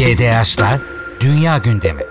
GDH'la Dünya Gündemi.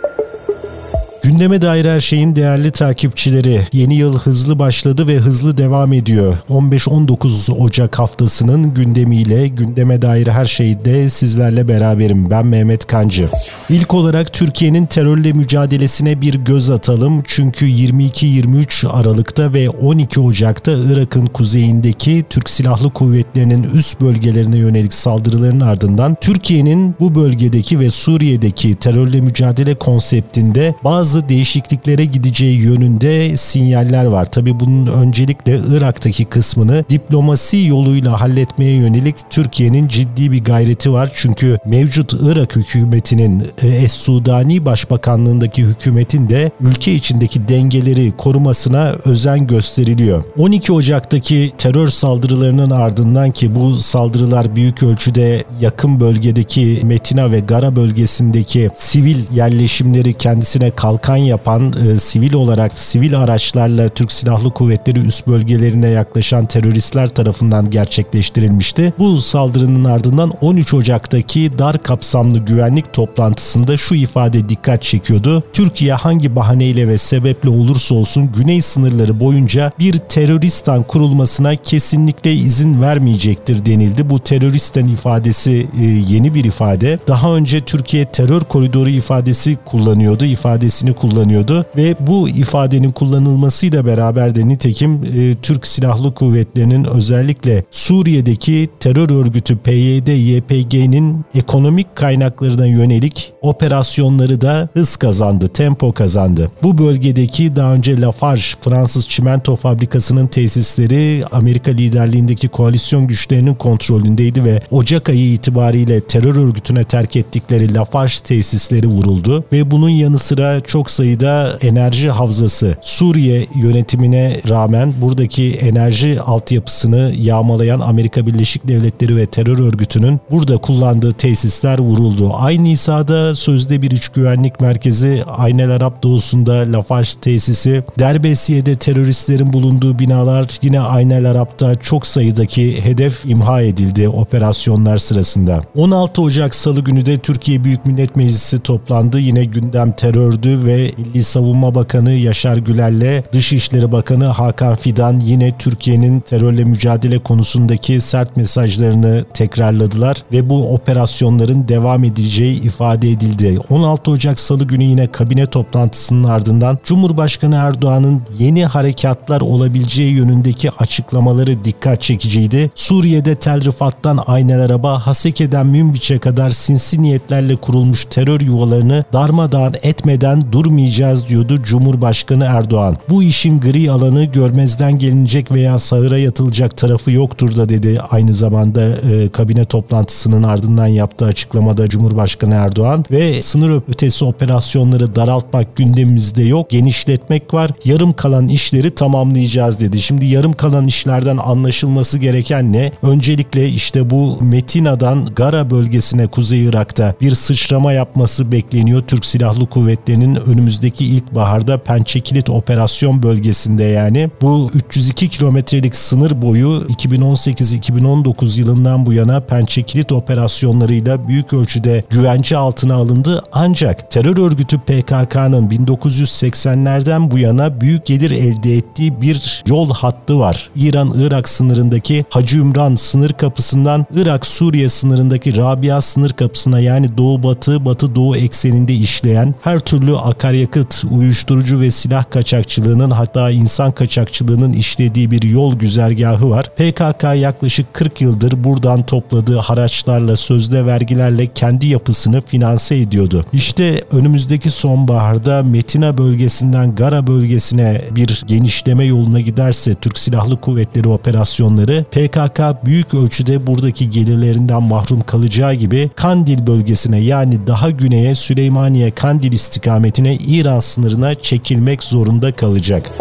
Gündeme dair her şeyin değerli takipçileri. Yeni yıl hızlı başladı ve hızlı devam ediyor. 15-19 Ocak haftasının gündemiyle gündeme dair her şeyde sizlerle beraberim. Ben Mehmet Kancı. İlk olarak Türkiye'nin terörle mücadelesine bir göz atalım. Çünkü 22-23 Aralık'ta ve 12 Ocak'ta Irak'ın kuzeyindeki Türk Silahlı Kuvvetleri'nin üst bölgelerine yönelik saldırıların ardından Türkiye'nin bu bölgedeki ve Suriye'deki terörle mücadele konseptinde bazı bazı değişikliklere gideceği yönünde sinyaller var. Tabi bunun öncelikle Irak'taki kısmını diplomasi yoluyla halletmeye yönelik Türkiye'nin ciddi bir gayreti var. Çünkü mevcut Irak hükümetinin e, Es-Sudani Başbakanlığındaki hükümetin de ülke içindeki dengeleri korumasına özen gösteriliyor. 12 Ocak'taki terör saldırılarının ardından ki bu saldırılar büyük ölçüde yakın bölgedeki Metina ve Gara bölgesindeki sivil yerleşimleri kendisine kalkan kalkan yapan e, sivil olarak sivil araçlarla Türk Silahlı Kuvvetleri üst bölgelerine yaklaşan teröristler tarafından gerçekleştirilmişti. Bu saldırının ardından 13 Ocak'taki dar kapsamlı güvenlik toplantısında şu ifade dikkat çekiyordu. Türkiye hangi bahaneyle ve sebeple olursa olsun güney sınırları boyunca bir teröristan kurulmasına kesinlikle izin vermeyecektir denildi. Bu teröristan ifadesi e, yeni bir ifade. Daha önce Türkiye terör koridoru ifadesi kullanıyordu. İfadesini ifadesini kullanıyordu ve bu ifadenin kullanılmasıyla beraber de nitekim e, Türk Silahlı Kuvvetleri'nin özellikle Suriye'deki terör örgütü PYD-YPG'nin ekonomik kaynaklarına yönelik operasyonları da hız kazandı, tempo kazandı. Bu bölgedeki daha önce Lafarge Fransız çimento fabrikasının tesisleri Amerika liderliğindeki koalisyon güçlerinin kontrolündeydi ve Ocak ayı itibariyle terör örgütüne terk ettikleri Lafarge tesisleri vuruldu ve bunun yanı sıra çok çok sayıda enerji havzası Suriye yönetimine rağmen buradaki enerji altyapısını yağmalayan Amerika Birleşik Devletleri ve terör örgütünün burada kullandığı tesisler vuruldu. Aynı Nisa'da sözde bir iç güvenlik merkezi Aynel Arap doğusunda Lafarge tesisi, Derbesiye'de teröristlerin bulunduğu binalar yine Aynel Arap'ta çok sayıdaki hedef imha edildi operasyonlar sırasında. 16 Ocak Salı günü de Türkiye Büyük Millet Meclisi toplandı. Yine gündem terördü ve Milli Savunma Bakanı Yaşar Güler'le Dışişleri Bakanı Hakan Fidan yine Türkiye'nin terörle mücadele konusundaki sert mesajlarını tekrarladılar ve bu operasyonların devam edeceği ifade edildi. 16 Ocak Salı günü yine kabine toplantısının ardından Cumhurbaşkanı Erdoğan'ın yeni harekatlar olabileceği yönündeki açıklamaları dikkat çekiciydi. Suriye'de Tel Rifat'tan Aynel Araba, Haseke'den Münbiç'e kadar sinsi niyetlerle kurulmuş terör yuvalarını darmadağın etmeden durmayacağız diyordu Cumhurbaşkanı Erdoğan. Bu işin gri alanı görmezden gelinecek veya sahıra yatılacak tarafı yoktur da dedi aynı zamanda e, kabine toplantısının ardından yaptığı açıklamada Cumhurbaşkanı Erdoğan ve sınır ötesi operasyonları daraltmak gündemimizde yok, genişletmek var. Yarım kalan işleri tamamlayacağız dedi. Şimdi yarım kalan işlerden anlaşılması gereken ne? Öncelikle işte bu Metina'dan Gara bölgesine Kuzey Irak'ta bir sıçrama yapması bekleniyor. Türk Silahlı Kuvvetleri'nin önümüzdeki ilkbaharda Pençekilit operasyon bölgesinde yani bu 302 kilometrelik sınır boyu 2018-2019 yılından bu yana Pençekilit operasyonlarıyla büyük ölçüde güvence altına alındı ancak terör örgütü PKK'nın 1980'lerden bu yana büyük gelir elde ettiği bir yol hattı var. İran-Irak sınırındaki Hacı Ümran sınır kapısından Irak-Suriye sınırındaki Rabia sınır kapısına yani doğu-batı, batı-doğu ekseninde işleyen her türlü akaryakıt, uyuşturucu ve silah kaçakçılığının hatta insan kaçakçılığının işlediği bir yol güzergahı var. PKK yaklaşık 40 yıldır buradan topladığı haraçlarla, sözde vergilerle kendi yapısını finanse ediyordu. İşte önümüzdeki sonbaharda Metina bölgesinden Gara bölgesine bir genişleme yoluna giderse Türk Silahlı Kuvvetleri operasyonları PKK büyük ölçüde buradaki gelirlerinden mahrum kalacağı gibi Kandil bölgesine yani daha güneye Süleymaniye Kandil istikametine İran sınırına çekilmek zorunda kalacak.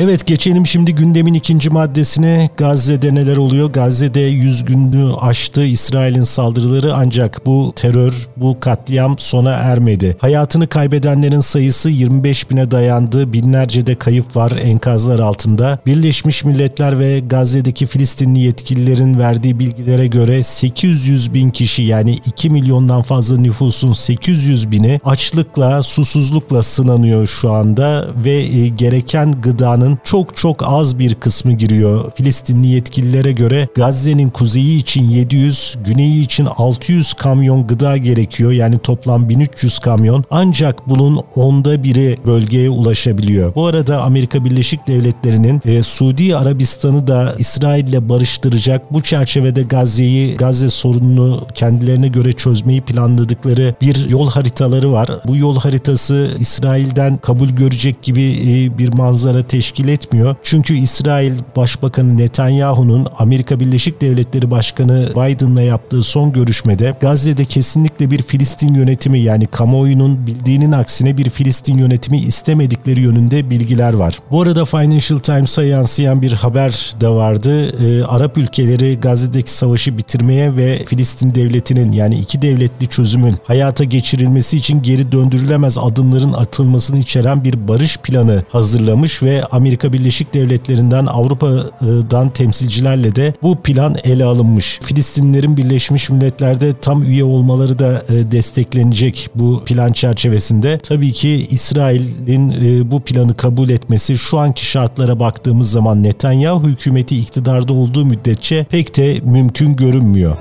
Evet geçelim şimdi gündemin ikinci maddesine. Gazze'de neler oluyor? Gazze'de 100 günlüğü aştı İsrail'in saldırıları ancak bu terör, bu katliam sona ermedi. Hayatını kaybedenlerin sayısı 25 bine dayandı. Binlerce de kayıp var enkazlar altında. Birleşmiş Milletler ve Gazze'deki Filistinli yetkililerin verdiği bilgilere göre 800 bin kişi yani 2 milyondan fazla nüfusun 800 bini açlıkla, susuzlukla sınanıyor şu anda ve e, gereken gıdanın çok çok az bir kısmı giriyor. Filistinli yetkililere göre Gazze'nin kuzeyi için 700, güneyi için 600 kamyon gıda gerekiyor. Yani toplam 1300 kamyon. Ancak bunun onda biri bölgeye ulaşabiliyor. Bu arada Amerika Birleşik Devletleri'nin e, Suudi Arabistan'ı da İsrail ile barıştıracak. Bu çerçevede Gazze'yi, Gazze sorununu kendilerine göre çözmeyi planladıkları bir yol haritaları var. Bu yol haritası İsrail'den kabul görecek gibi e, bir manzara teşkil etmiyor. Çünkü İsrail Başbakanı Netanyahu'nun Amerika Birleşik Devletleri Başkanı Biden'la yaptığı son görüşmede Gazze'de kesinlikle bir Filistin yönetimi yani kamuoyunun bildiğinin aksine bir Filistin yönetimi istemedikleri yönünde bilgiler var. Bu arada Financial Times'a yansıyan bir haber de vardı. Ee, Arap ülkeleri Gazze'deki savaşı bitirmeye ve Filistin devletinin yani iki devletli çözümün hayata geçirilmesi için geri döndürülemez adımların atılmasını içeren bir barış planı hazırlamış ve Amerika Birleşik Devletleri'nden Avrupa'dan temsilcilerle de bu plan ele alınmış. Filistinlerin Birleşmiş Milletler'de tam üye olmaları da e, desteklenecek bu plan çerçevesinde. Tabii ki İsrail'in e, bu planı kabul etmesi şu anki şartlara baktığımız zaman Netanyahu hükümeti iktidarda olduğu müddetçe pek de mümkün görünmüyor.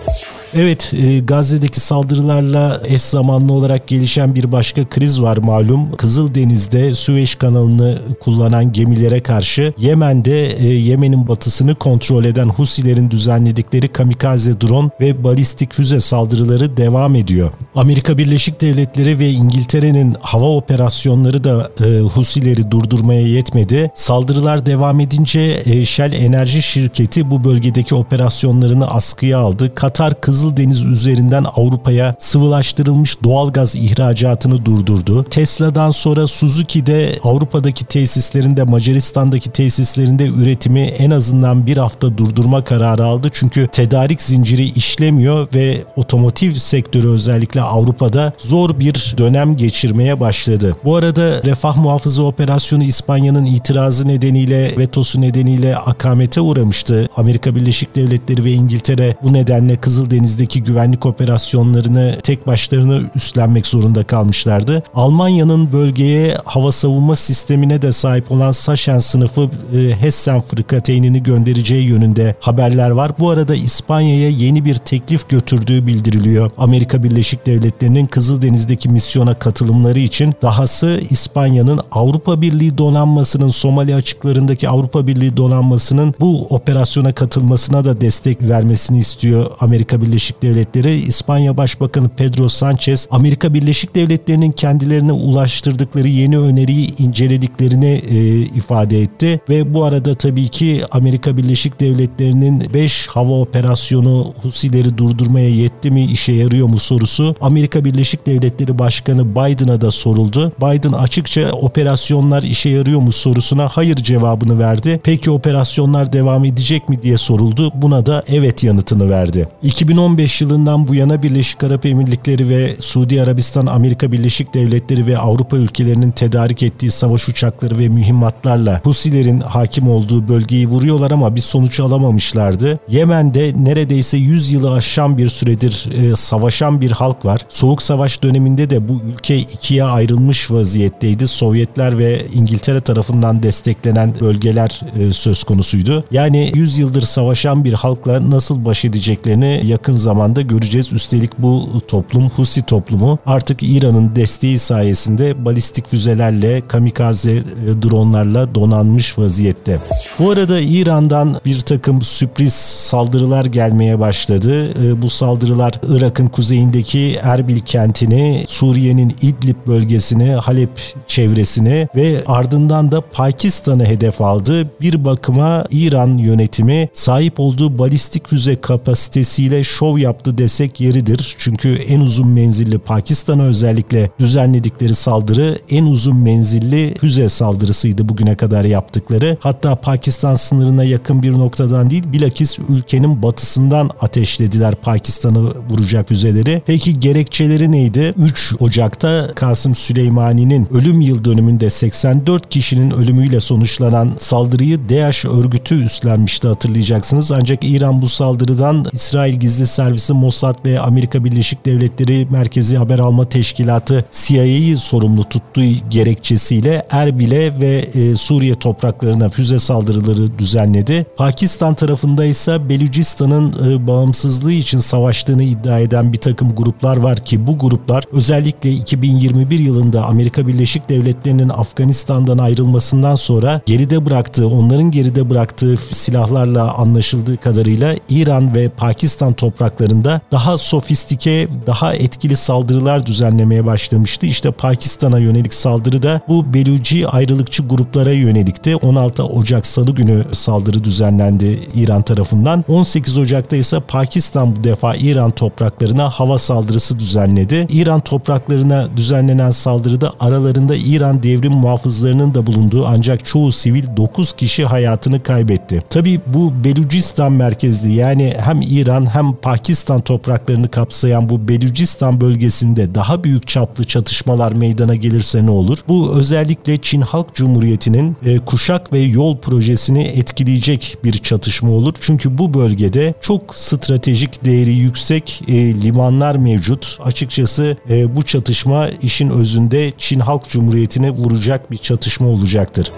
Evet e, Gazze'deki saldırılarla eş zamanlı olarak gelişen bir başka kriz var malum. Kızıldeniz'de Süveyş kanalını kullanan gemilere karşı Yemen'de e, Yemen'in batısını kontrol eden Husilerin düzenledikleri kamikaze drone ve balistik füze saldırıları devam ediyor. Amerika Birleşik Devletleri ve İngiltere'nin hava operasyonları da e, Husileri durdurmaya yetmedi. Saldırılar devam edince Shell Enerji şirketi bu bölgedeki operasyonlarını askıya aldı. Katar Kızıl Kızıldeniz üzerinden Avrupa'ya sıvılaştırılmış doğalgaz ihracatını durdurdu. Tesla'dan sonra Suzuki'de Avrupa'daki tesislerinde Macaristan'daki tesislerinde üretimi en azından bir hafta durdurma kararı aldı. Çünkü tedarik zinciri işlemiyor ve otomotiv sektörü özellikle Avrupa'da zor bir dönem geçirmeye başladı. Bu arada refah muhafızı operasyonu İspanya'nın itirazı nedeniyle vetosu nedeniyle akamete uğramıştı. Amerika Birleşik Devletleri ve İngiltere bu nedenle Kızıldeniz Kızıldeniz'deki güvenlik operasyonlarını tek başlarına üstlenmek zorunda kalmışlardı. Almanya'nın bölgeye hava savunma sistemine de sahip olan Saşen sınıfı e, Hessen frikateynini göndereceği yönünde haberler var. Bu arada İspanya'ya yeni bir teklif götürdüğü bildiriliyor. Amerika Birleşik Devletleri'nin Kızıldeniz'deki misyona katılımları için dahası İspanya'nın Avrupa Birliği donanmasının Somali açıklarındaki Avrupa Birliği donanmasının bu operasyona katılmasına da destek vermesini istiyor Amerika Birleşik Birleşik Devletleri İspanya Başbakanı Pedro Sanchez Amerika Birleşik Devletleri'nin kendilerine ulaştırdıkları yeni öneriyi incelediklerini e, ifade etti ve bu arada tabii ki Amerika Birleşik Devletleri'nin 5 hava operasyonu Husileri durdurmaya yetti mi işe yarıyor mu sorusu Amerika Birleşik Devletleri Başkanı Biden'a da soruldu. Biden açıkça operasyonlar işe yarıyor mu sorusuna hayır cevabını verdi. Peki operasyonlar devam edecek mi diye soruldu. Buna da evet yanıtını verdi. 2011 2015 yılından bu yana Birleşik Arap Emirlikleri ve Suudi Arabistan, Amerika Birleşik Devletleri ve Avrupa ülkelerinin tedarik ettiği savaş uçakları ve mühimmatlarla Husilerin hakim olduğu bölgeyi vuruyorlar ama bir sonuç alamamışlardı. Yemen'de neredeyse 100 yılı aşan bir süredir e, savaşan bir halk var. Soğuk Savaş döneminde de bu ülke ikiye ayrılmış vaziyetteydi. Sovyetler ve İngiltere tarafından desteklenen bölgeler e, söz konusuydu. Yani 100 yıldır savaşan bir halkla nasıl baş edeceklerini yakın zamanda göreceğiz. Üstelik bu toplum Husi toplumu artık İran'ın desteği sayesinde balistik füzelerle, kamikaze e, dronlarla donanmış vaziyette. Bu arada İran'dan bir takım sürpriz saldırılar gelmeye başladı. E, bu saldırılar Irak'ın kuzeyindeki Erbil kentini, Suriye'nin İdlib bölgesini, Halep çevresini ve ardından da Pakistan'ı hedef aldı. Bir bakıma İran yönetimi sahip olduğu balistik füze kapasitesiyle şok şov yaptı desek yeridir. Çünkü en uzun menzilli Pakistan'a özellikle düzenledikleri saldırı en uzun menzilli füze saldırısıydı bugüne kadar yaptıkları. Hatta Pakistan sınırına yakın bir noktadan değil bilakis ülkenin batısından ateşlediler Pakistan'ı vuracak füzeleri. Peki gerekçeleri neydi? 3 Ocak'ta Kasım Süleymani'nin ölüm yıl dönümünde 84 kişinin ölümüyle sonuçlanan saldırıyı DAEŞ örgütü üstlenmişti hatırlayacaksınız. Ancak İran bu saldırıdan İsrail Gizli Servisi Mossad ve Amerika Birleşik Devletleri Merkezi Haber Alma Teşkilatı CIA'yı sorumlu tuttuğu gerekçesiyle Erbil'e ve e, Suriye topraklarına füze saldırıları düzenledi. Pakistan tarafında ise Belucistan'ın e, bağımsızlığı için savaştığını iddia eden bir takım gruplar var ki bu gruplar özellikle 2021 yılında Amerika Birleşik Devletleri'nin Afganistan'dan ayrılmasından sonra geride bıraktığı, onların geride bıraktığı silahlarla anlaşıldığı kadarıyla İran ve Pakistan topraklarında daha sofistike, daha etkili saldırılar düzenlemeye başlamıştı. İşte Pakistan'a yönelik saldırı da bu Beluci ayrılıkçı gruplara yönelikti. 16 Ocak Salı günü saldırı düzenlendi İran tarafından. 18 Ocak'ta ise Pakistan bu defa İran topraklarına hava saldırısı düzenledi. İran topraklarına düzenlenen saldırıda aralarında İran devrim muhafızlarının da bulunduğu ancak çoğu sivil 9 kişi hayatını kaybetti. Tabi bu Belucistan merkezli yani hem İran hem Pakistan topraklarını kapsayan bu Belucistan bölgesinde daha büyük çaplı çatışmalar meydana gelirse ne olur? Bu özellikle Çin Halk Cumhuriyeti'nin e, kuşak ve yol projesini etkileyecek bir çatışma olur. Çünkü bu bölgede çok stratejik değeri yüksek e, limanlar mevcut. Açıkçası e, bu çatışma işin özünde Çin Halk Cumhuriyeti'ne vuracak bir çatışma olacaktır.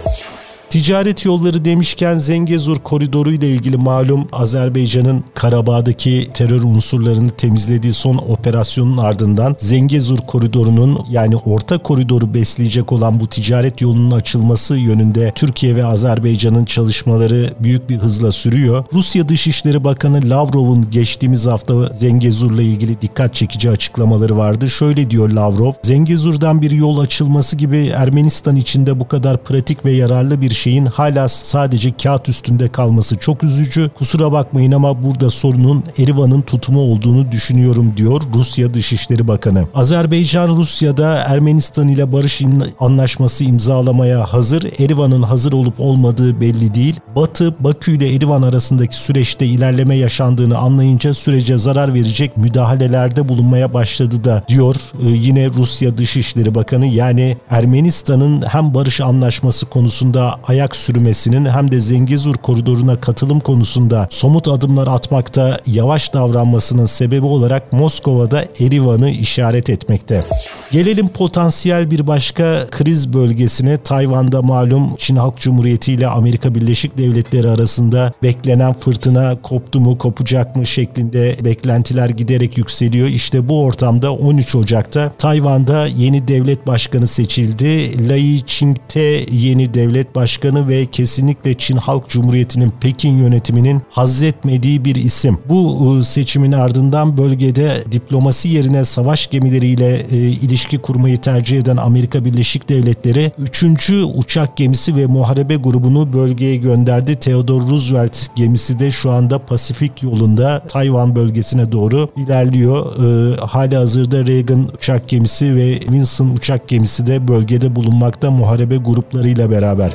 Ticaret yolları demişken Zengezur koridoru ile ilgili malum Azerbaycan'ın Karabağ'daki terör unsurlarını temizlediği son operasyonun ardından Zengezur koridorunun yani orta koridoru besleyecek olan bu ticaret yolunun açılması yönünde Türkiye ve Azerbaycan'ın çalışmaları büyük bir hızla sürüyor. Rusya Dışişleri Bakanı Lavrov'un geçtiğimiz hafta Zengezur'la ilgili dikkat çekici açıklamaları vardı. Şöyle diyor Lavrov, Zengezur'dan bir yol açılması gibi Ermenistan içinde bu kadar pratik ve yararlı bir şeyin hala sadece kağıt üstünde kalması çok üzücü. Kusura bakmayın ama burada sorunun Erivan'ın tutumu olduğunu düşünüyorum diyor Rusya Dışişleri Bakanı. Azerbaycan Rusya'da Ermenistan ile barış anlaşması imzalamaya hazır. Erivan'ın hazır olup olmadığı belli değil. Batı Bakü ile Erivan arasındaki süreçte ilerleme yaşandığını anlayınca sürece zarar verecek müdahalelerde bulunmaya başladı da diyor ee, yine Rusya Dışişleri Bakanı yani Ermenistan'ın hem barış anlaşması konusunda ayak sürmesinin hem de Zengezur koridoruna katılım konusunda somut adımlar atmakta yavaş davranmasının sebebi olarak Moskova'da Erivan'ı işaret etmekte. Gelelim potansiyel bir başka kriz bölgesine. Tayvan'da malum Çin Halk Cumhuriyeti ile Amerika Birleşik Devletleri arasında beklenen fırtına koptu mu kopacak mı şeklinde beklentiler giderek yükseliyor. İşte bu ortamda 13 Ocak'ta Tayvan'da yeni devlet başkanı seçildi. Lai Ching-te yeni devlet başkanı ve kesinlikle Çin Halk Cumhuriyeti'nin Pekin yönetiminin hazzetmediği bir isim. Bu ıı, seçimin ardından bölgede diplomasi yerine savaş gemileriyle e, ilişki kurmayı tercih eden Amerika Birleşik Devletleri 3. uçak gemisi ve muharebe grubunu bölgeye gönderdi. Theodore Roosevelt gemisi de şu anda Pasifik yolunda Tayvan bölgesine doğru ilerliyor. E, hali hazırda Reagan uçak gemisi ve Wilson uçak gemisi de bölgede bulunmakta muharebe gruplarıyla beraber.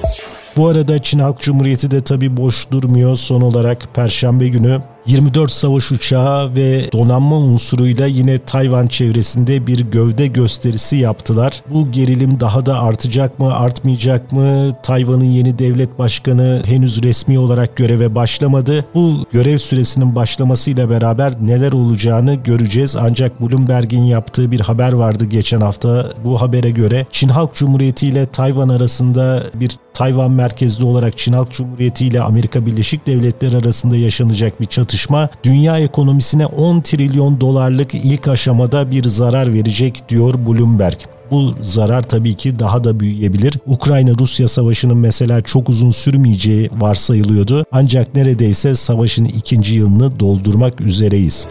Bu arada Çin Halk Cumhuriyeti de tabi boş durmuyor. Son olarak Perşembe günü 24 savaş uçağı ve donanma unsuruyla yine Tayvan çevresinde bir gövde gösterisi yaptılar. Bu gerilim daha da artacak mı, artmayacak mı? Tayvan'ın yeni devlet başkanı henüz resmi olarak göreve başlamadı. Bu görev süresinin başlamasıyla beraber neler olacağını göreceğiz. Ancak Bloomberg'in yaptığı bir haber vardı geçen hafta. Bu habere göre Çin Halk Cumhuriyeti ile Tayvan arasında bir Tayvan merkezli olarak Çin Halk Cumhuriyeti ile Amerika Birleşik Devletleri arasında yaşanacak bir çatışma dünya ekonomisine 10 trilyon dolarlık ilk aşamada bir zarar verecek diyor Bloomberg. Bu zarar tabii ki daha da büyüyebilir. Ukrayna-Rusya savaşının mesela çok uzun sürmeyeceği varsayılıyordu. Ancak neredeyse savaşın ikinci yılını doldurmak üzereyiz.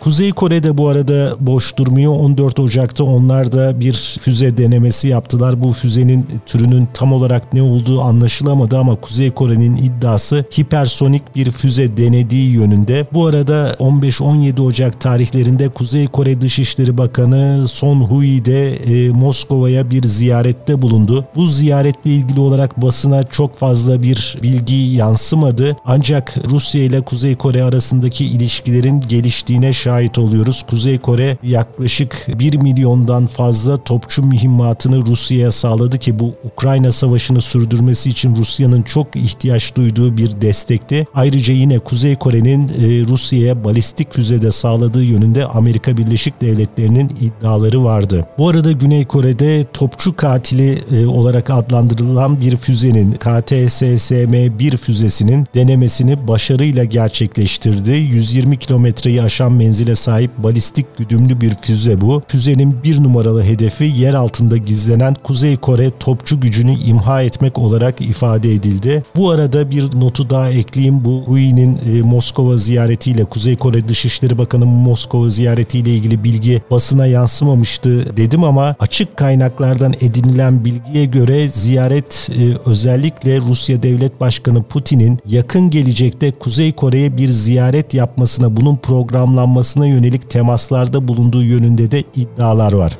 Kuzey Kore'de bu arada boş durmuyor. 14 Ocak'ta onlar da bir füze denemesi yaptılar. Bu füzenin türünün tam olarak ne olduğu anlaşılamadı ama Kuzey Kore'nin iddiası hipersonik bir füze denediği yönünde. Bu arada 15-17 Ocak tarihlerinde Kuzey Kore Dışişleri Bakanı Son Hui de e, Moskova'ya bir ziyarette bulundu. Bu ziyaretle ilgili olarak basına çok fazla bir bilgi yansımadı. Ancak Rusya ile Kuzey Kore arasındaki ilişkilerin geliştiğine şahit oluyoruz. Kuzey Kore yaklaşık 1 milyondan fazla topçu mühimmatını Rusya'ya sağladı ki bu Ukrayna Savaşı'nı sürdürmesi için Rusya'nın çok ihtiyaç duyduğu bir destekti. Ayrıca yine Kuzey Kore'nin e, Rusya'ya balistik füzede sağladığı yönünde Amerika Birleşik Devletleri'nin iddiaları vardı. Bu arada Güney Kore'de topçu katili e, olarak adlandırılan bir füzenin KTSSM-1 füzesinin denemesini başarıyla gerçekleştirdi. 120 kilometreyi aşan menzile sahip balistik güdümlü bir füze bu. Füzenin bir numaralı hedefi yer altında gizlenen Kuzey Kore topçu gücünü imha etmek olarak ifade edildi. Bu arada bir notu daha ekleyeyim. Bu Hui'nin e, Moskova ziyaretiyle Kuzey Kore Dışişleri Bakanı Moskova ziyaretiyle ilgili bilgi basına yansımamıştı dedim ama açık kaynaklardan edinilen bilgiye göre ziyaret e, özellikle Rusya Devlet Başkanı Putin'in yakın gelecekte Kuzey Kore'ye bir ziyaret yapmasına bunun programlanmasına yönelik temaslarda bulunduğu yönünde de iddialar var.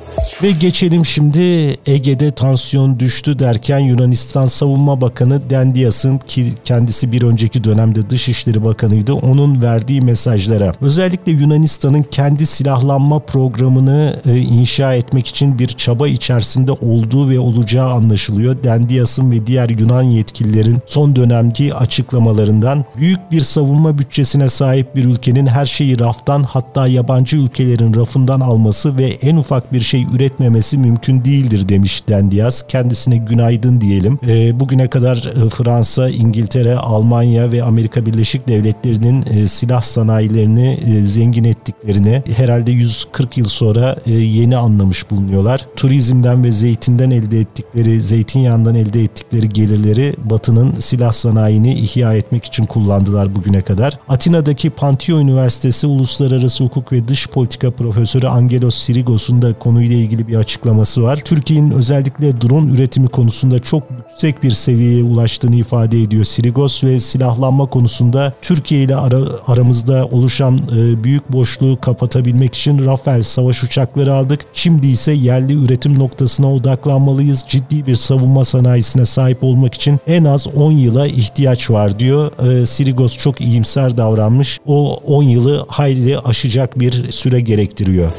Ve geçelim şimdi Ege'de tansiyon düştü derken Yunanistan Savunma Bakanı Dendias'ın ki kendisi bir önceki dönemde Dışişleri Bakanıydı onun verdiği mesajlara özellikle Yunanistan'ın kendi silahlanma programını e, inşa etmek için bir çaba içerisinde olduğu ve olacağı anlaşılıyor. Dendias'ın ve diğer Yunan yetkililerin son dönemki açıklamalarından büyük bir savunma bütçesine sahip bir ülkenin her şeyi raftan hatta yabancı ülkelerin rafından alması ve en ufak bir şey üretmemesi mümkün değildir demiş Dendias. Kendisine günaydın diyelim. E, bugüne kadar e, Fransa, İngiltere, Almanya ve Amerika Birleşik Devletleri'nin e, silah sanayilerini e, zengin ettiklerini herhalde 140 yıl sonra e, yeni anlamış bulunuyorlar. Turizmden ve zeytinden elde ettikleri, zeytinyağından elde ettikleri gelirleri Batı'nın silah sanayini ihya etmek için kullandılar bugüne kadar. Atina'daki Pantio Üniversitesi Uluslararası Hukuk ve Dış Politika Profesörü Angelos Sirigos'un da konuyla ilgili bir açıklaması var. Türkiye'nin özellikle drone üretimi konusunda çok yüksek bir seviyeye ulaştığını ifade ediyor Sirigos ve silahlanma konusunda Türkiye ile ara, aramızda oluşan e, büyük boşluğu kapatabilmek için Rafael savaş uçakları aldık. Şimdi ise yerli üretim noktasına odaklanmalıyız. Ciddi bir savunma sanayisine sahip olmak için en az 10 yıla ihtiyaç var diyor. E, Sirigos çok iyimser davranmış. O 10 yılı hayli aşacak bir süre gerektiriyor.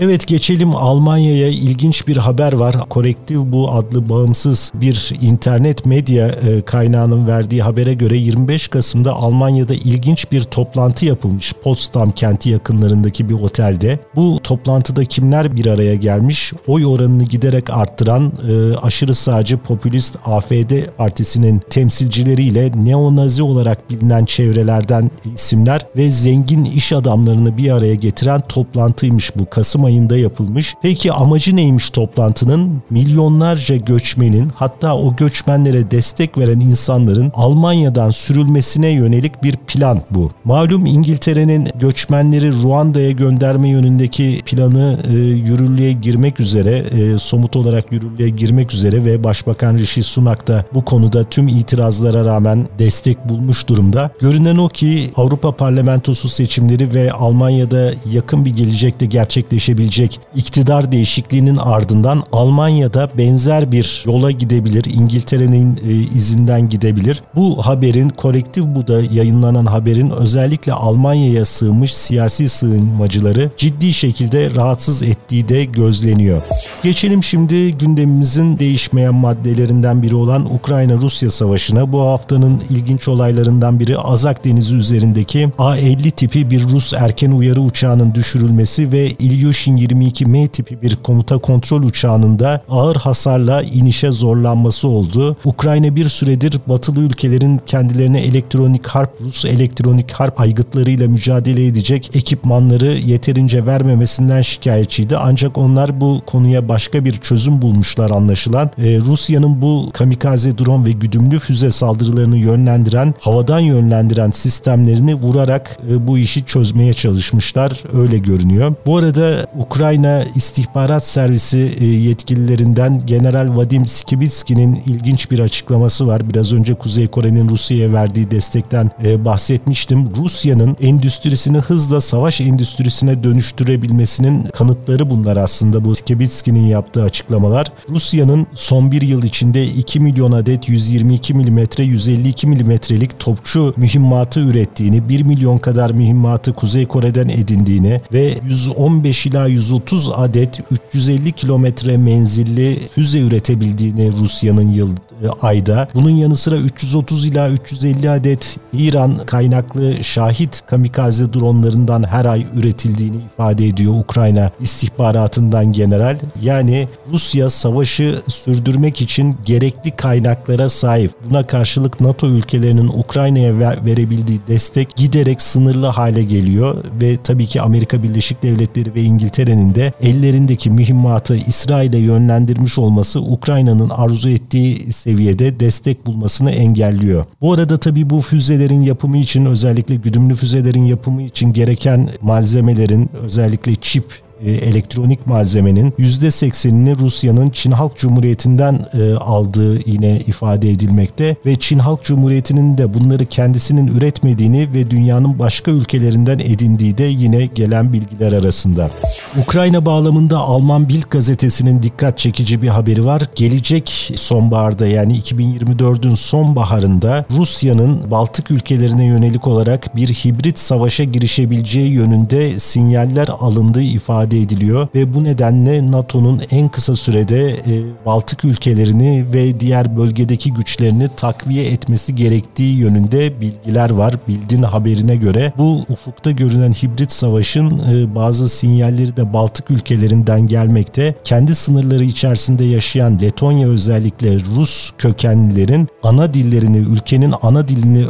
Evet geçelim Almanya'ya ilginç bir haber var. Corrective bu adlı bağımsız bir internet medya e, kaynağının verdiği habere göre 25 Kasım'da Almanya'da ilginç bir toplantı yapılmış. Potsdam kenti yakınlarındaki bir otelde. Bu toplantıda kimler bir araya gelmiş? Oy oranını giderek arttıran e, aşırı sağcı popülist AFD partisinin temsilcileriyle neonazi olarak bilinen çevrelerden isimler ve zengin iş adamlarını bir araya getiren toplantıymış bu. Kasım ayında yapılmış. Peki amacı neymiş toplantının? Milyonlarca göçmenin hatta o göçmenlere destek veren insanların Almanya'dan sürülmesine yönelik bir plan bu. Malum İngiltere'nin göçmenleri Ruanda'ya gönderme yönündeki planı e, yürürlüğe girmek üzere, e, somut olarak yürürlüğe girmek üzere ve Başbakan Rishi Sunak da bu konuda tüm itirazlara rağmen destek bulmuş durumda. Görünen o ki Avrupa Parlamentosu seçimleri ve Almanya'da yakın bir gelecekte gerçekleşebilecek gerçekleşebilecek iktidar değişikliğinin ardından Almanya'da benzer bir yola gidebilir. İngiltere'nin e, izinden gidebilir. Bu haberin kolektif bu da yayınlanan haberin özellikle Almanya'ya sığınmış siyasi sığınmacıları ciddi şekilde rahatsız ettiği de gözleniyor. Geçelim şimdi gündemimizin değişmeyen maddelerinden biri olan Ukrayna-Rusya savaşına. Bu haftanın ilginç olaylarından biri Azak Denizi üzerindeki A-50 tipi bir Rus erken uyarı uçağının düşürülmesi ve İlyush Su-22M tipi bir komuta kontrol uçağının da ağır hasarla inişe zorlanması oldu. Ukrayna bir süredir batılı ülkelerin kendilerine elektronik harp, Rus elektronik harp aygıtlarıyla mücadele edecek ekipmanları yeterince vermemesinden şikayetçiydi. Ancak onlar bu konuya başka bir çözüm bulmuşlar anlaşılan. Ee, Rusya'nın bu kamikaze drone ve güdümlü füze saldırılarını yönlendiren, havadan yönlendiren sistemlerini vurarak e, bu işi çözmeye çalışmışlar. Öyle görünüyor. Bu arada Ukrayna İstihbarat Servisi e, yetkililerinden General Vadim Skibitski'nin ilginç bir açıklaması var. Biraz önce Kuzey Kore'nin Rusya'ya verdiği destekten e, bahsetmiştim. Rusya'nın endüstrisini hızla savaş endüstrisine dönüştürebilmesinin kanıtları bunlar aslında bu Skibitski'nin yaptığı açıklamalar. Rusya'nın son bir yıl içinde 2 milyon adet 122 mm 152 mm'lik topçu mühimmatı ürettiğini, 1 milyon kadar mühimmatı Kuzey Kore'den edindiğini ve 115 ila 130 adet 350 kilometre menzilli füze üretebildiğini Rusya'nın yıl e, ayda. Bunun yanı sıra 330 ila 350 adet İran kaynaklı şahit kamikaze dronlarından her ay üretildiğini ifade ediyor Ukrayna istihbaratından general. Yani Rusya savaşı sürdürmek için gerekli kaynaklara sahip. Buna karşılık NATO ülkelerinin Ukrayna'ya ver, verebildiği destek giderek sınırlı hale geliyor ve tabii ki Amerika Birleşik Devletleri ve İngiltere'nin de ellerindeki mühimmatı İsrail'e yönlendirmiş olması Ukrayna'nın arzu ettiği seviyede destek bulmasını engelliyor. Bu arada tabii bu füzelerin yapımı için özellikle güdümlü füzelerin yapımı için gereken malzemelerin özellikle çip elektronik malzemenin %80'ini Rusya'nın Çin Halk Cumhuriyeti'nden e, aldığı yine ifade edilmekte ve Çin Halk Cumhuriyeti'nin de bunları kendisinin üretmediğini ve dünyanın başka ülkelerinden edindiği de yine gelen bilgiler arasında. Ukrayna bağlamında Alman Bild gazetesinin dikkat çekici bir haberi var. Gelecek sonbaharda yani 2024'ün sonbaharında Rusya'nın Baltık ülkelerine yönelik olarak bir hibrit savaşa girişebileceği yönünde sinyaller alındığı ifade ifade ediliyor ve bu nedenle NATO'nun en kısa sürede e, Baltık ülkelerini ve diğer bölgedeki güçlerini takviye etmesi gerektiği yönünde bilgiler var. Bildin haberine göre bu ufukta görünen hibrit savaşın e, bazı sinyalleri de Baltık ülkelerinden gelmekte. Kendi sınırları içerisinde yaşayan Letonya özellikle Rus kökenlilerin ana dillerini, ülkenin ana dilini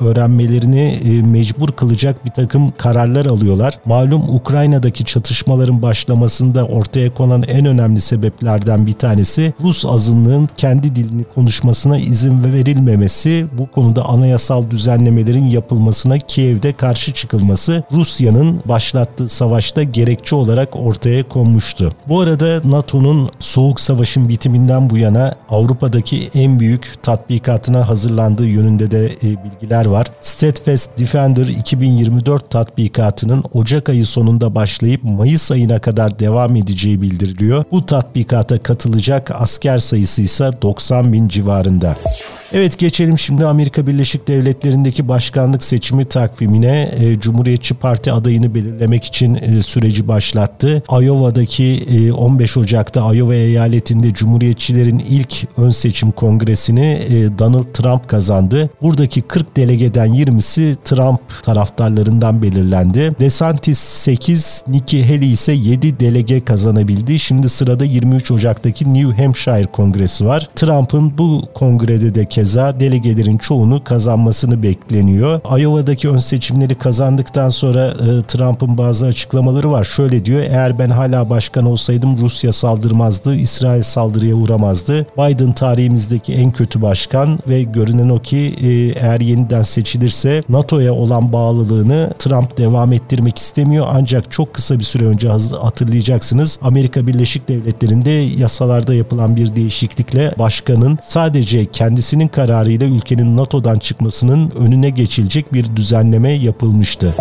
öğrenmelerini e, mecbur kılacak bir takım kararlar alıyorlar. Malum Ukrayna'daki çatışmalar çatışmaların başlamasında ortaya konan en önemli sebeplerden bir tanesi Rus azınlığın kendi dilini konuşmasına izin verilmemesi, bu konuda anayasal düzenlemelerin yapılmasına Kiev'de karşı çıkılması Rusya'nın başlattığı savaşta gerekçe olarak ortaya konmuştu. Bu arada NATO'nun Soğuk Savaş'ın bitiminden bu yana Avrupa'daki en büyük tatbikatına hazırlandığı yönünde de e, bilgiler var. Steadfast Defender 2024 tatbikatının Ocak ayı sonunda başlayıp Mayıs ayına kadar devam edeceği bildiriliyor. Bu tatbikata katılacak asker sayısı ise 90 bin civarında. Evet geçelim şimdi Amerika Birleşik Devletleri'ndeki başkanlık seçimi takvimine. E, Cumhuriyetçi Parti adayını belirlemek için e, süreci başlattı. Iowa'daki e, 15 Ocak'ta Iowa eyaletinde Cumhuriyetçilerin ilk ön seçim kongresini e, Donald Trump kazandı. Buradaki 40 delegeden 20'si Trump taraftarlarından belirlendi. DeSantis 8, Nikki Haley ise 7 delege kazanabildi. Şimdi sırada 23 Ocak'taki New Hampshire kongresi var. Trump'ın bu kongrede de keza delegelerin çoğunu kazanmasını bekleniyor. Iowa'daki ön seçimleri kazandıktan sonra e, Trump'ın bazı açıklamaları var. Şöyle diyor, eğer ben hala başkan olsaydım Rusya saldırmazdı, İsrail saldırıya uğramazdı. Biden tarihimizdeki en kötü başkan ve görünen o ki e, eğer yeniden seçilirse NATO'ya olan bağlılığını Trump devam ettirmek istemiyor. Ancak çok kısa bir süre önce hatırlayacaksınız Amerika Birleşik Devletleri'nde yasalarda yapılan bir değişiklikle başkanın sadece kendisinin kararıyla ülkenin NATO'dan çıkmasının önüne geçilecek bir düzenleme yapılmıştı.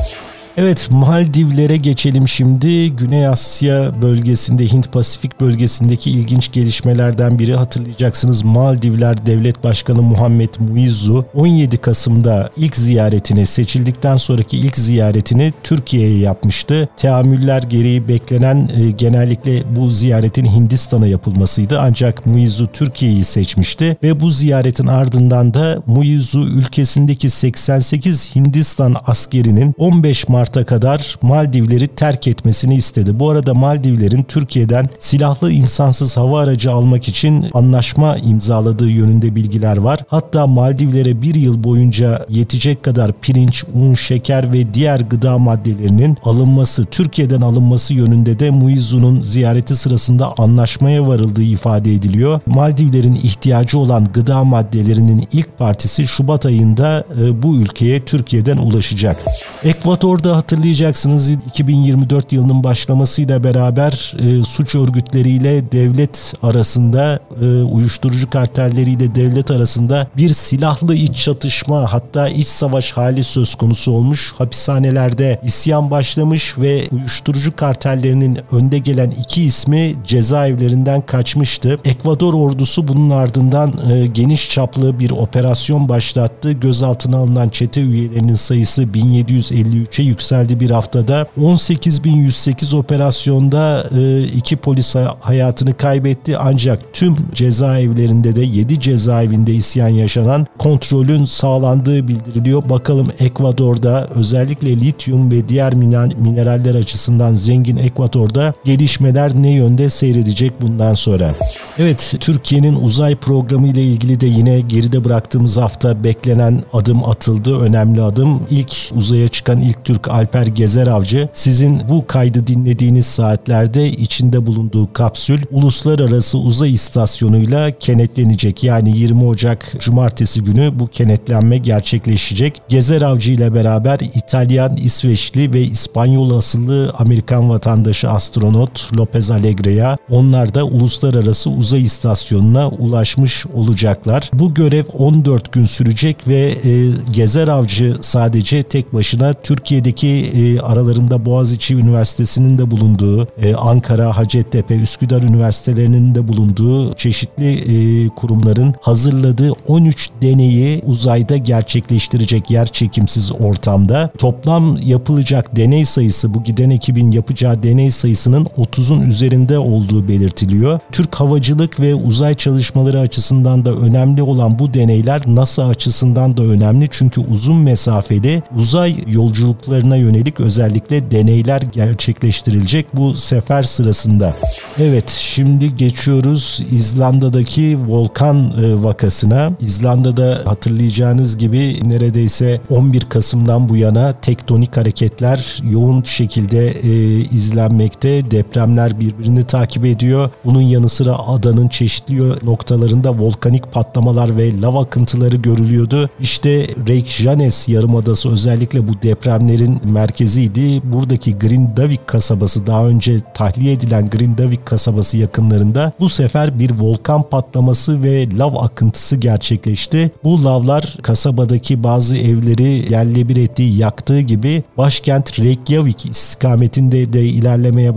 Evet Maldivlere geçelim şimdi. Güney Asya bölgesinde Hint Pasifik bölgesindeki ilginç gelişmelerden biri hatırlayacaksınız. Maldivler Devlet Başkanı Muhammed Muizzu 17 Kasım'da ilk ziyaretini seçildikten sonraki ilk ziyaretini Türkiye'ye yapmıştı. Teamüller gereği beklenen e, genellikle bu ziyaretin Hindistan'a yapılmasıydı. Ancak Muizzu Türkiye'yi seçmişti ve bu ziyaretin ardından da Muizzu ülkesindeki 88 Hindistan askerinin 15 Mart Mart'a kadar Maldivleri terk etmesini istedi. Bu arada Maldivlerin Türkiye'den silahlı insansız hava aracı almak için anlaşma imzaladığı yönünde bilgiler var. Hatta Maldivlere bir yıl boyunca yetecek kadar pirinç, un, şeker ve diğer gıda maddelerinin alınması, Türkiye'den alınması yönünde de Muizzu'nun ziyareti sırasında anlaşmaya varıldığı ifade ediliyor. Maldivlerin ihtiyacı olan gıda maddelerinin ilk partisi Şubat ayında e, bu ülkeye Türkiye'den ulaşacak. Ekvator'da hatırlayacaksınız 2024 yılının başlamasıyla beraber e, suç örgütleriyle devlet arasında e, uyuşturucu kartelleriyle devlet arasında bir silahlı iç çatışma hatta iç savaş hali söz konusu olmuş. Hapishanelerde isyan başlamış ve uyuşturucu kartellerinin önde gelen iki ismi cezaevlerinden kaçmıştı. Ekvador ordusu bunun ardından e, geniş çaplı bir operasyon başlattı. Gözaltına alınan çete üyelerinin sayısı 1753'e yükseldi bir haftada. 18.108 operasyonda e, iki polis hayatını kaybetti ancak tüm cezaevlerinde de 7 cezaevinde isyan yaşanan kontrolün sağlandığı bildiriliyor. Bakalım Ekvador'da özellikle lityum ve diğer mineraller açısından zengin Ekvador'da gelişmeler ne yönde seyredecek bundan sonra. Evet, Türkiye'nin uzay programı ile ilgili de yine geride bıraktığımız hafta beklenen adım atıldı. Önemli adım. İlk uzaya çıkan ilk Türk Alper Gezer Avcı sizin bu kaydı dinlediğiniz saatlerde içinde bulunduğu kapsül uluslararası uzay istasyonuyla kenetlenecek. Yani 20 Ocak Cumartesi günü bu kenetlenme gerçekleşecek. Gezer Avcı ile beraber İtalyan, İsveçli ve İspanyol asıllı Amerikan vatandaşı astronot Lopez Alegre'ya onlar da uluslararası uzay istasyonuna ulaşmış olacaklar. Bu görev 14 gün sürecek ve e, Gezer Avcı sadece tek başına Türkiye'deki e, aralarında Boğaziçi Üniversitesi'nin de bulunduğu, e, Ankara, Hacettepe, Üsküdar Üniversitelerinin de bulunduğu çeşitli e, kurumların hazırladığı 13 deneyi uzayda gerçekleştirecek yer çekimsiz ortamda. Toplam yapılacak deney sayısı bu giden ekibin yapacağı deney sayısının 30'un üzerinde olduğu belirtiliyor. Türk havacılık ve uzay çalışmaları açısından da önemli olan bu deneyler NASA açısından da önemli çünkü uzun mesafeli uzay yolculuklarına yönelik özellikle deneyler gerçekleştirilecek bu sefer sırasında. Evet şimdi geçiyoruz İzlanda'daki volkan e, vakasına. İzlanda'da hatırlayacağınız gibi neredeyse 11 Kasım'dan bu yana tektonik hareketler yoğun şekilde e, izlenmekte. Depremler birbirini takip ediyor. Bunun yanı sıra adanın çeşitli noktalarında volkanik patlamalar ve lav akıntıları görülüyordu. İşte Reykjanes Yarımadası özellikle bu depremlerin merkeziydi. Buradaki Grindavik kasabası daha önce tahliye edilen Grindavik kasabası yakınlarında bu sefer bir volkan patlaması ve lav akıntısı gerçekleşti. Bu lavlar kasabadaki bazı evleri yerle bir ettiği, yaktığı gibi başkent Reykjavik istikametinde de ilerlemeye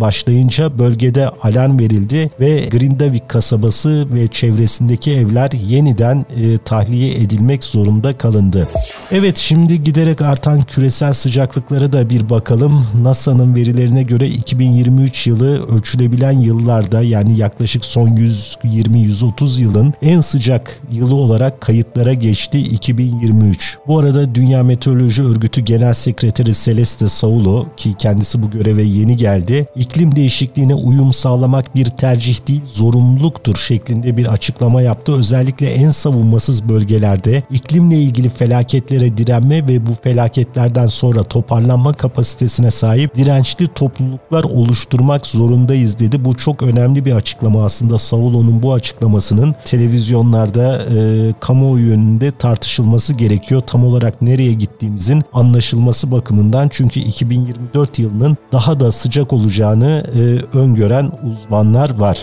başlayınca bölgede alarm verildi ve Grindavik kasabası ve çevresindeki evler yeniden e, tahliye edilmek zorunda kalındı. Evet şimdi giderek artan küresel sıcaklıklara da bir bakalım. NASA'nın verilerine göre 2023 yılı ölçülebilen yıllarda yani yaklaşık son 120-130 yılın en sıcak yılı olarak kayıtlara geçti 2023. Bu arada Dünya Meteoroloji Örgütü Genel Sekreteri Celeste Saulo ki kendisi bu göreve yeni geldi. İklim değişikliğine uyum sağlamak bir tercih değil zorunluluktur şeklinde bir açıklama yaptı. Özellikle en savunmasız bölgelerde iklimle ilgili felaketlere direnme ve bu felaketlerden sonra toparlanma kapasitesine sahip dirençli topluluklar oluşturmak zorundayız dedi. Bu çok önemli bir açıklama aslında. Saulo'nun bu açıklamasının televizyonlarda e, kamuoyu yönünde tartışılması gerekiyor. Tam olarak nereye gittiğimizin anlaşılması bakımından çünkü 2024 yılının daha da sıcak olacağını e, öngören uzmanlar var.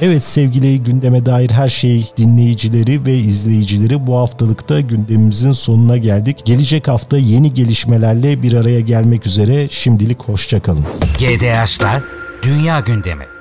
Evet sevgili gündeme dair her şey dinleyicileri ve izleyicileri bu haftalıkta gündemimizin sonuna geldik. Gelecek hafta yeni gelişmelerle bir araya gelmek üzere şimdilik hoşçakalın. GDH'lar Dünya Gündemi